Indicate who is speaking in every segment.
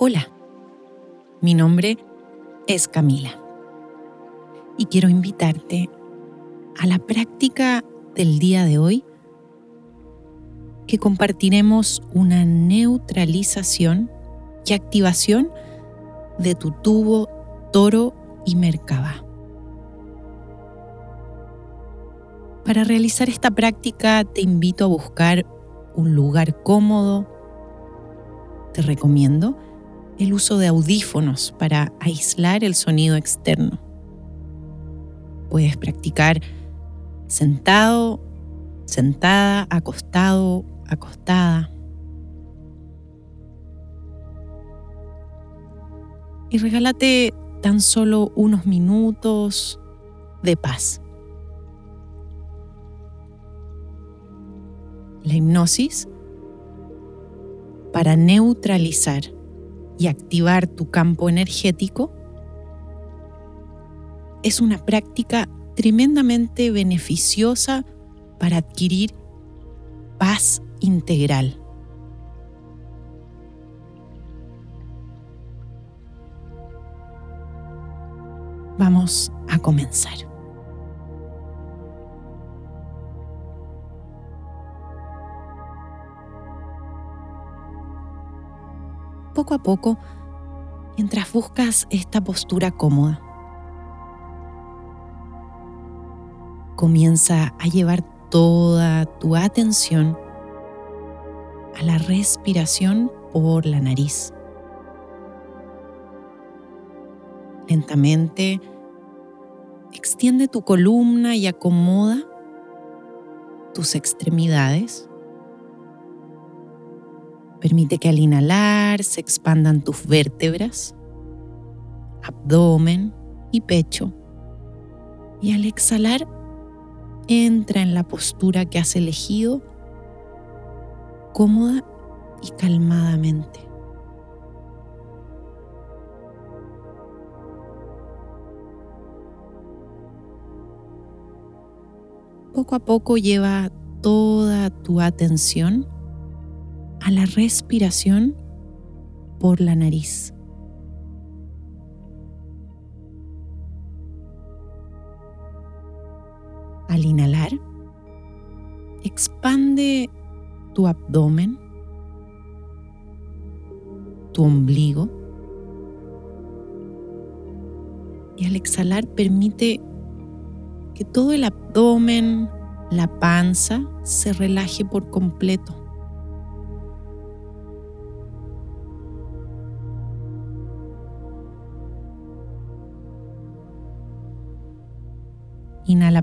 Speaker 1: Hola, mi nombre es Camila y quiero invitarte a la práctica del día de hoy que compartiremos una neutralización y activación de tu tubo toro y merkaba. Para realizar esta práctica te invito a buscar un lugar cómodo. Te recomiendo el uso de audífonos para aislar el sonido externo. Puedes practicar sentado, sentada, acostado, acostada. Y regálate tan solo unos minutos de paz. La hipnosis para neutralizar y activar tu campo energético es una práctica tremendamente beneficiosa para adquirir paz integral. Vamos a comenzar. Poco a poco mientras buscas esta postura cómoda. Comienza a llevar toda tu atención a la respiración por la nariz. Lentamente extiende tu columna y acomoda tus extremidades Permite que al inhalar se expandan tus vértebras, abdomen y pecho. Y al exhalar, entra en la postura que has elegido, cómoda y calmadamente. Poco a poco lleva toda tu atención a la respiración por la nariz. Al inhalar, expande tu abdomen, tu ombligo y al exhalar permite que todo el abdomen, la panza se relaje por completo.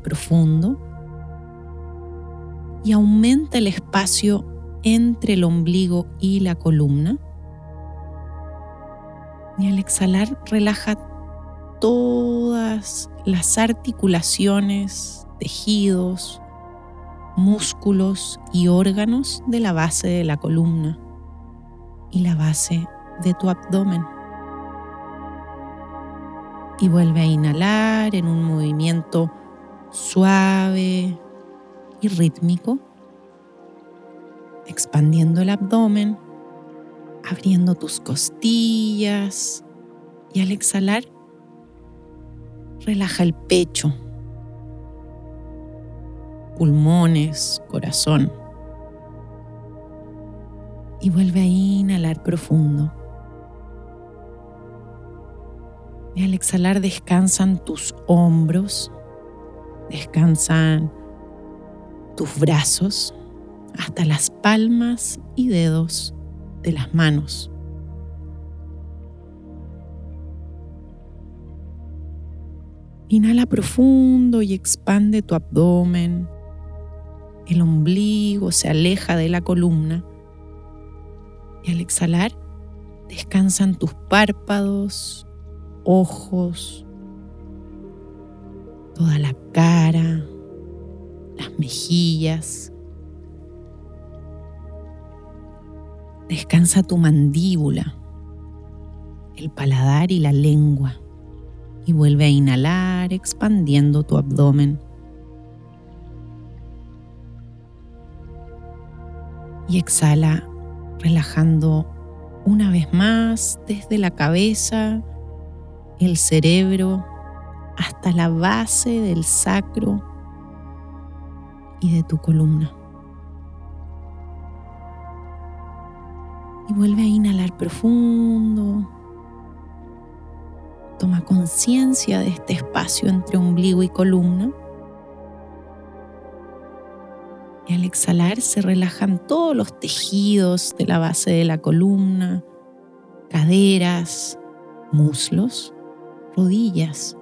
Speaker 1: Profundo y aumenta el espacio entre el ombligo y la columna. Y al exhalar relaja todas las articulaciones, tejidos, músculos y órganos de la base de la columna y la base de tu abdomen. Y vuelve a inhalar en un movimiento suave y rítmico, expandiendo el abdomen, abriendo tus costillas y al exhalar, relaja el pecho, pulmones, corazón. Y vuelve a inhalar profundo. Y al exhalar descansan tus hombros, Descansan tus brazos hasta las palmas y dedos de las manos. Inhala profundo y expande tu abdomen. El ombligo se aleja de la columna. Y al exhalar, descansan tus párpados, ojos, toda la cara, las mejillas. Descansa tu mandíbula, el paladar y la lengua y vuelve a inhalar expandiendo tu abdomen. Y exhala relajando Una vez más, desde la cabeza, el cerebro, hasta la base del sacro y de tu columna. Y vuelve a inhalar profundo. Toma conciencia de este espacio entre ombligo y columna. Y al exhalar se relajan todos los tejidos de la base de la columna, caderas, muslos, rodillas,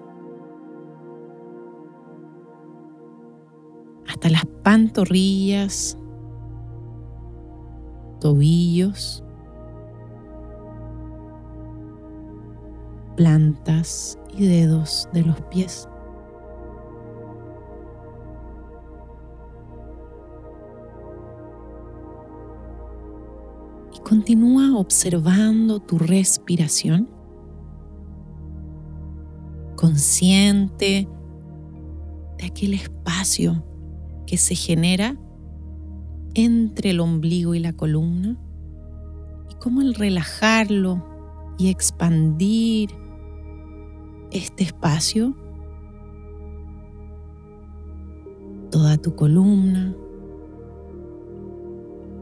Speaker 1: hasta las pantorrillas, tobillos, plantas y dedos de los pies. Y continúa observando tu respiración, consciente de aquel espacio que se genera entre el ombligo y la columna y cómo el relajarlo y expandir este espacio, toda tu columna,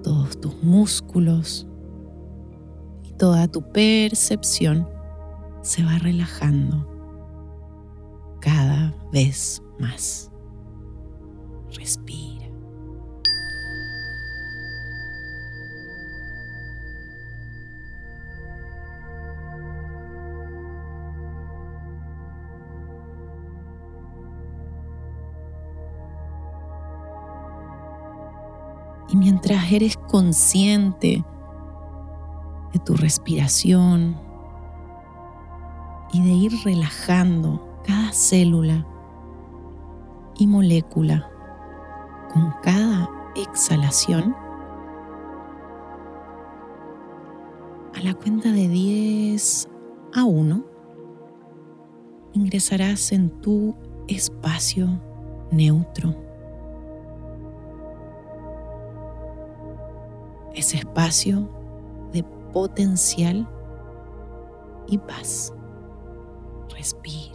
Speaker 1: todos tus músculos y toda tu percepción se va relajando cada vez más. Respira. Y mientras eres consciente de tu respiración y de ir relajando cada célula y molécula con cada exhalación, a la cuenta de 10 a 1, ingresarás en tu espacio neutro. Ese espacio de potencial y paz. Respira.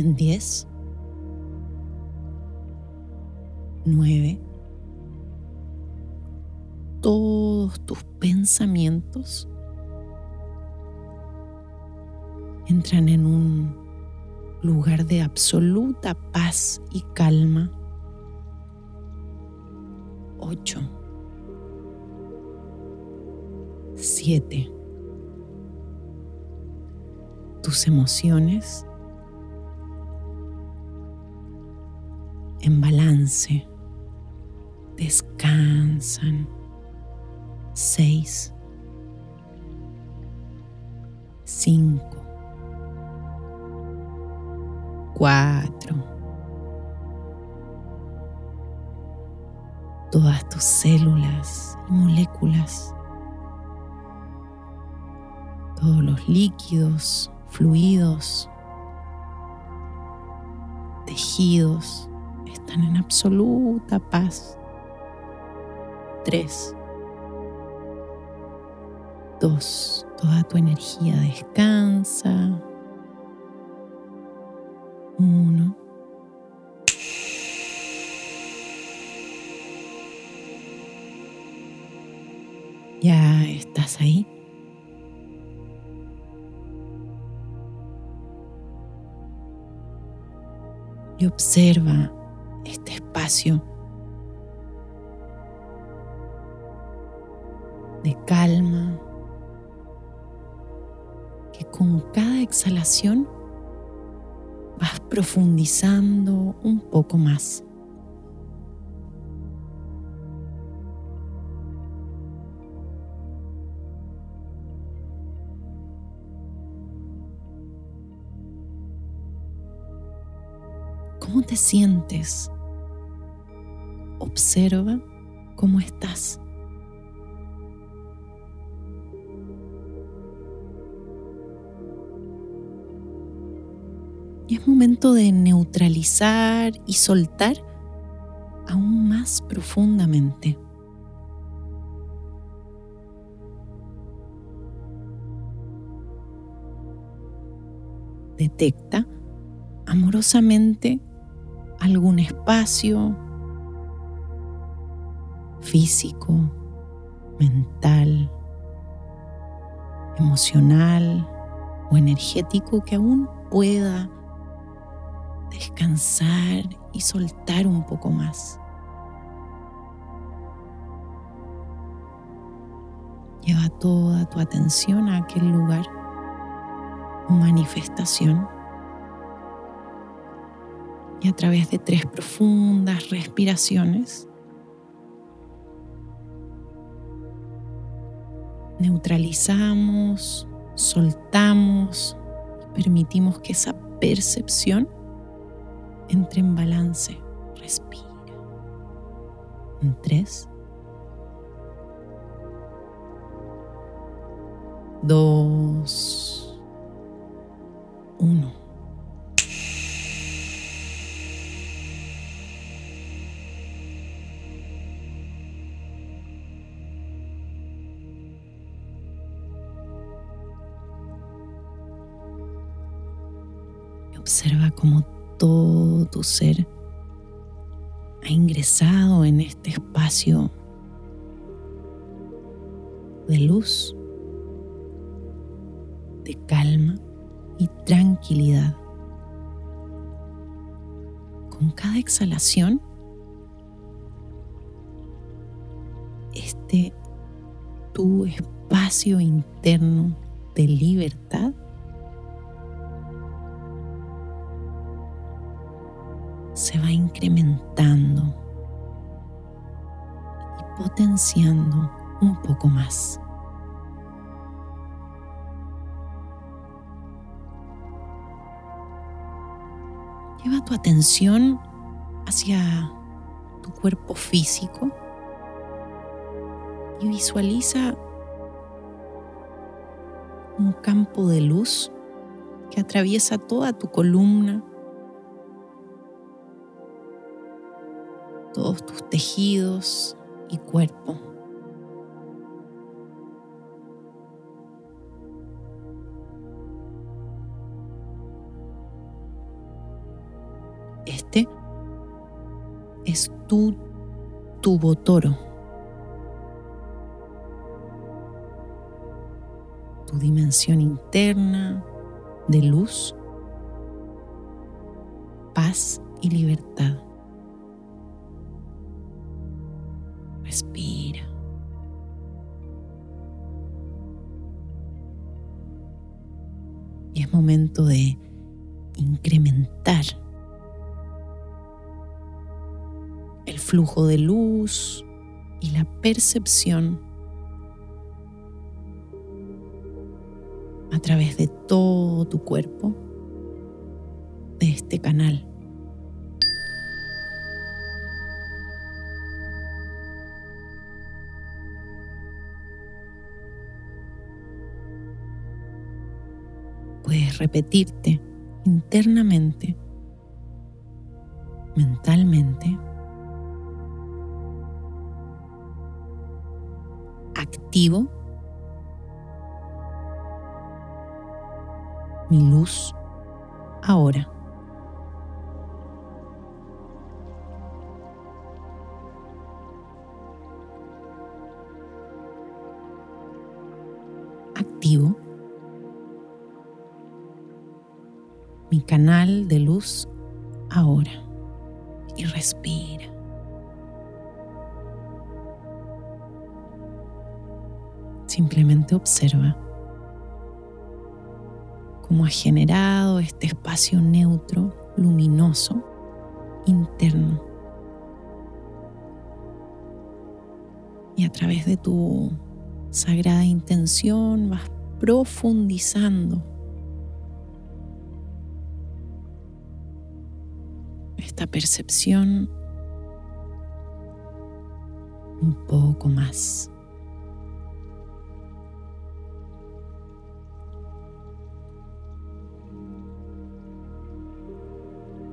Speaker 1: En 10, 9, todos tus pensamientos entran en un lugar de absoluta paz y calma. 8, 7, tus emociones en balance. Descansan. Seis. Cinco. Cuatro. Todas tus células y moléculas. Todos los líquidos, fluidos, tejidos en absoluta paz. Tres. Dos. Toda tu energía descansa. Uno. Ya estás ahí. Y observa de calma que con cada exhalación vas profundizando un poco más. ¿Cómo te sientes? Observa cómo estás. Y es momento de neutralizar y soltar aún más profundamente. Detecta amorosamente algún espacio físico, mental, emocional o energético que aún pueda descansar y soltar un poco más. Lleva toda tu atención a aquel lugar o manifestación y a través de tres profundas respiraciones neutralizamos, soltamos permitimos que esa percepción entre en balance. Respira. En tres. Dos. Uno. Ser ha ingresado en este espacio de luz, de calma y tranquilidad. Con cada exhalación, este tu espacio interno de libertad un poco más. Lleva tu atención hacia tu cuerpo físico y visualiza un campo de luz que atraviesa toda tu columna todos tus tejidos y cuerpo. Este es tu tubo toro, tu dimensión interna de luz, paz y libertad. Momento de incrementar el flujo de luz y la percepción a través de todo tu cuerpo de este canal. Repetirte internamente, mentalmente, activo, mi luz ahora. Activo canal de luz ahora y respira. Simplemente observa cómo ha generado este espacio neutro, luminoso, interno. Y a través de tu sagrada intención vas profundizando esta percepción un poco más.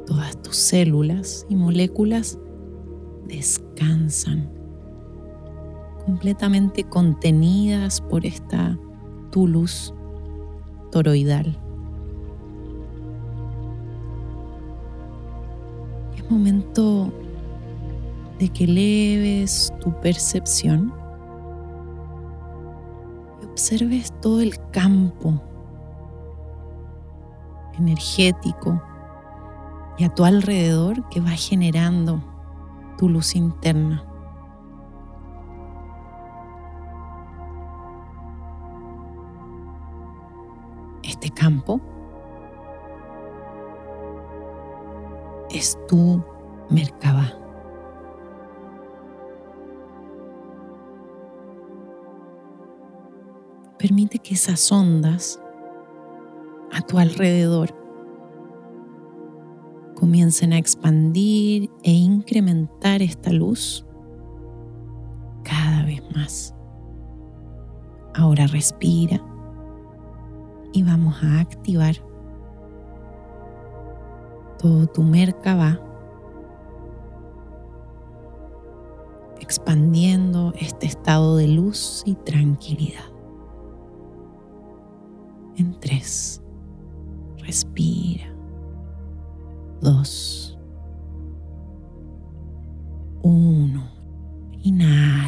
Speaker 1: Todas tus células y moléculas descansan completamente contenidas por esta tu luz toroidal. Momento de que eleves tu percepción y observes todo el campo energético y a tu alrededor que va generando tu luz interna. Este campo es tu Merkaba. Permite que esas ondas a tu alrededor comiencen a expandir e incrementar esta luz cada vez más. Ahora respira y vamos a activar todo tu Merkaba expandiendo este estado de luz y tranquilidad. En tres, respira. Dos, uno, inhala.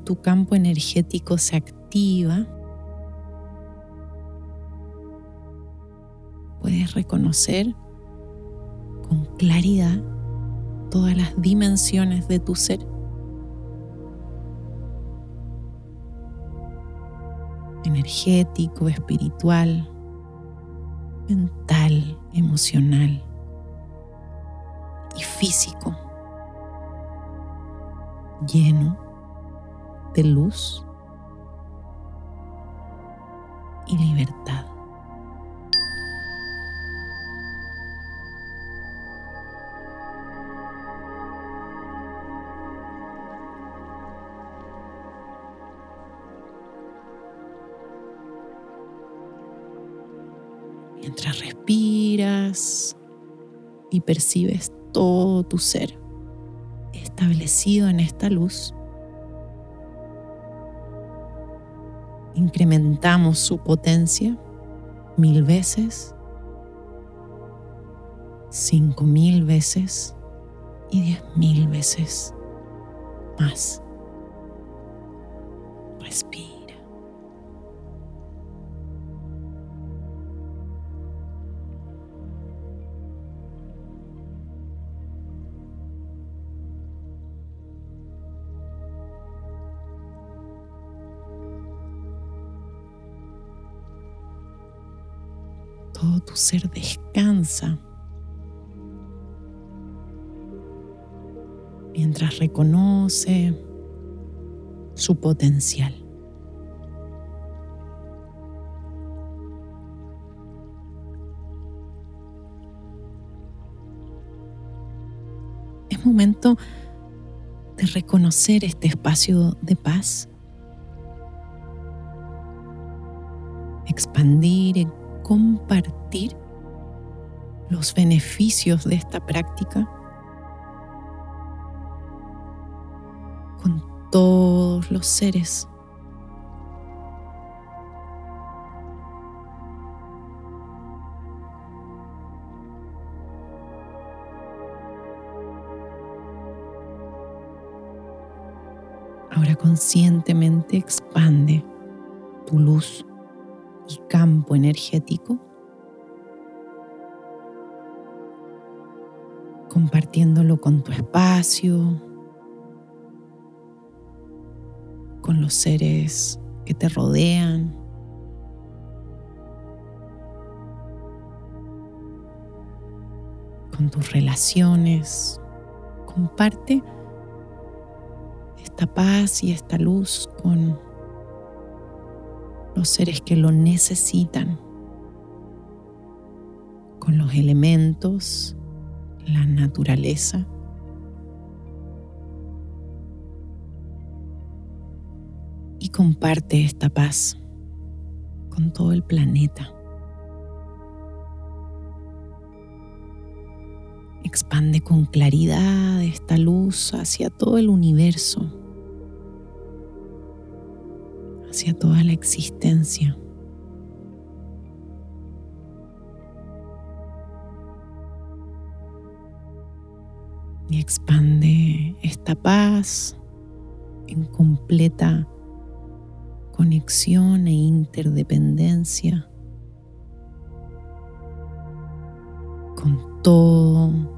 Speaker 1: Tu campo energético se activa, puedes reconocer con claridad todas las dimensiones de tu ser. energético, espiritual, mental, emocional y físico lleno de luz y libertad. Mientras respiras y percibes todo tu ser establecido en esta luz, incrementamos su potencia mil veces, cinco mil veces y diez mil veces más. Todo tu ser descansa mientras reconoce su potencial. Es momento de reconocer este espacio de paz, expandir, compartir los beneficios de esta práctica con todos los seres. Ahora conscientemente expande tu luz y campo energético, compartiéndolo con tu espacio, con los seres que te rodean. con tus relaciones. Comparte esta paz y esta luz con los seres que lo necesitan, con los elementos, la naturaleza. Y comparte esta paz con todo el planeta. Expande con claridad esta luz hacia todo el universo, hacia toda la existencia. Y expande esta paz en completa conexión e interdependencia con todo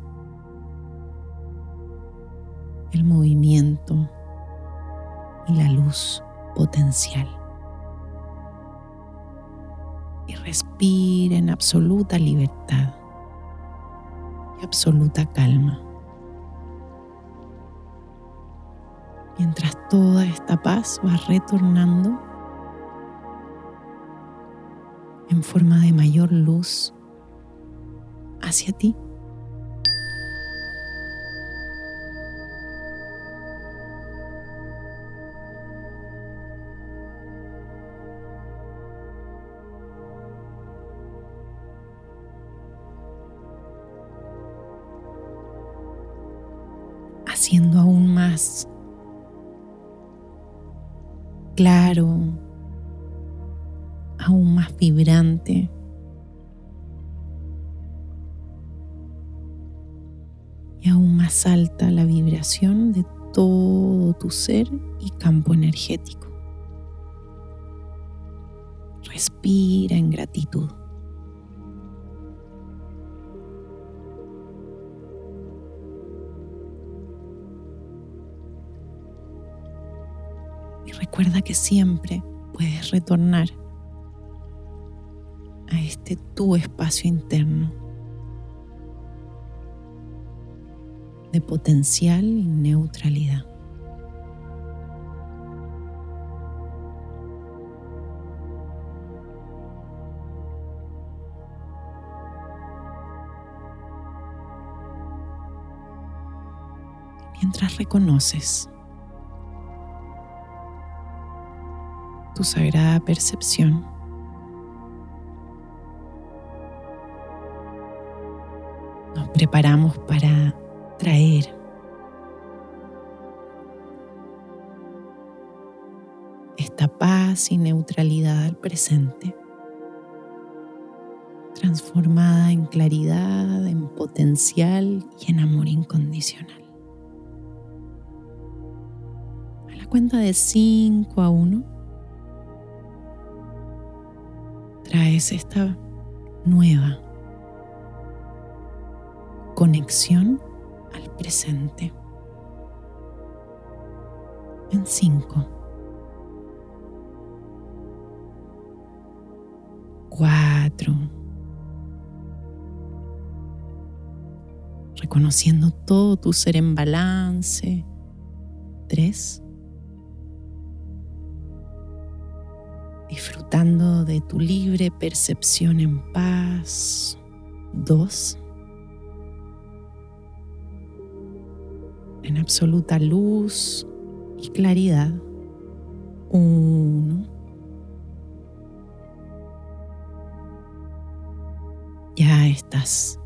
Speaker 1: Y respira en absoluta libertad y absoluta calma. Mientras toda esta paz va retornando en forma de mayor luz hacia ti. Claro, aún más vibrante aún más alta la vibración de todo tu ser y campo energético. Respira en gratitud. Recuerda que siempre puedes retornar a este tu espacio interno de potencial y neutralidad. Mientras reconoces tu sagrada percepción, nos preparamos para traer esta paz y neutralidad al presente, transformada en claridad, en potencial y en amor incondicional. A la cuenta de 5 a 1, traes esta nueva conexión al presente. En cinco. Cuatro. Reconociendo todo tu ser en balance. Tres. Disfrutando de tu libre percepción en paz. Dos. en absoluta luz y claridad. Uno. Ya estás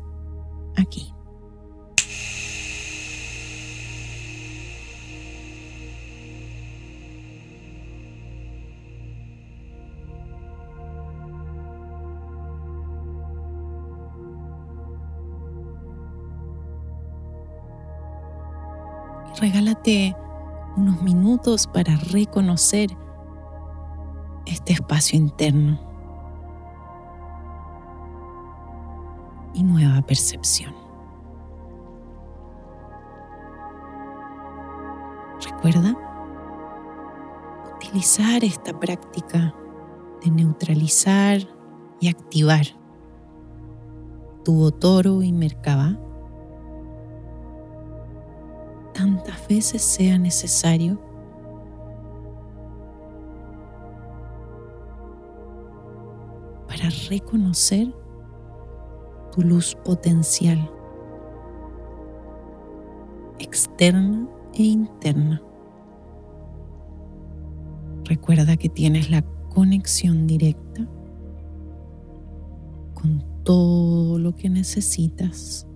Speaker 1: regálate unos minutos para reconocer este espacio interno y nueva percepción. Recuerda utilizar esta práctica de neutralizar y activar tu Toro y Merkaba tantas veces sea necesario para reconocer tu luz potencial, externa e interna. Recuerda que tienes la conexión directa con todo lo que necesitas,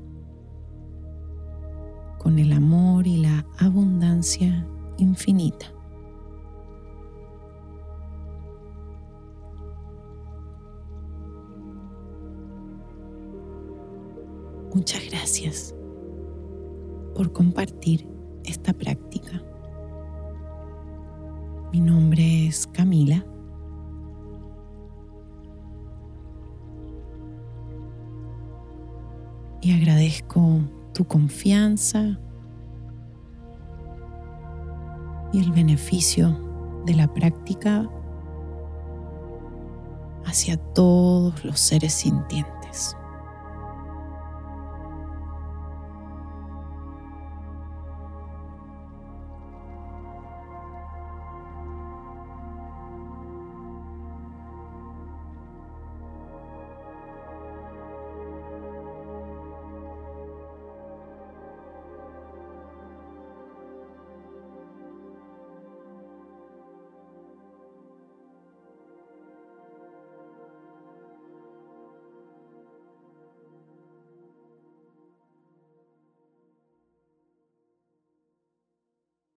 Speaker 1: con el amor y la abundancia infinita. Muchas gracias por compartir esta práctica. Mi nombre es Camila. Y agradezco tu confianza y el beneficio de la práctica hacia todos los seres sintientes.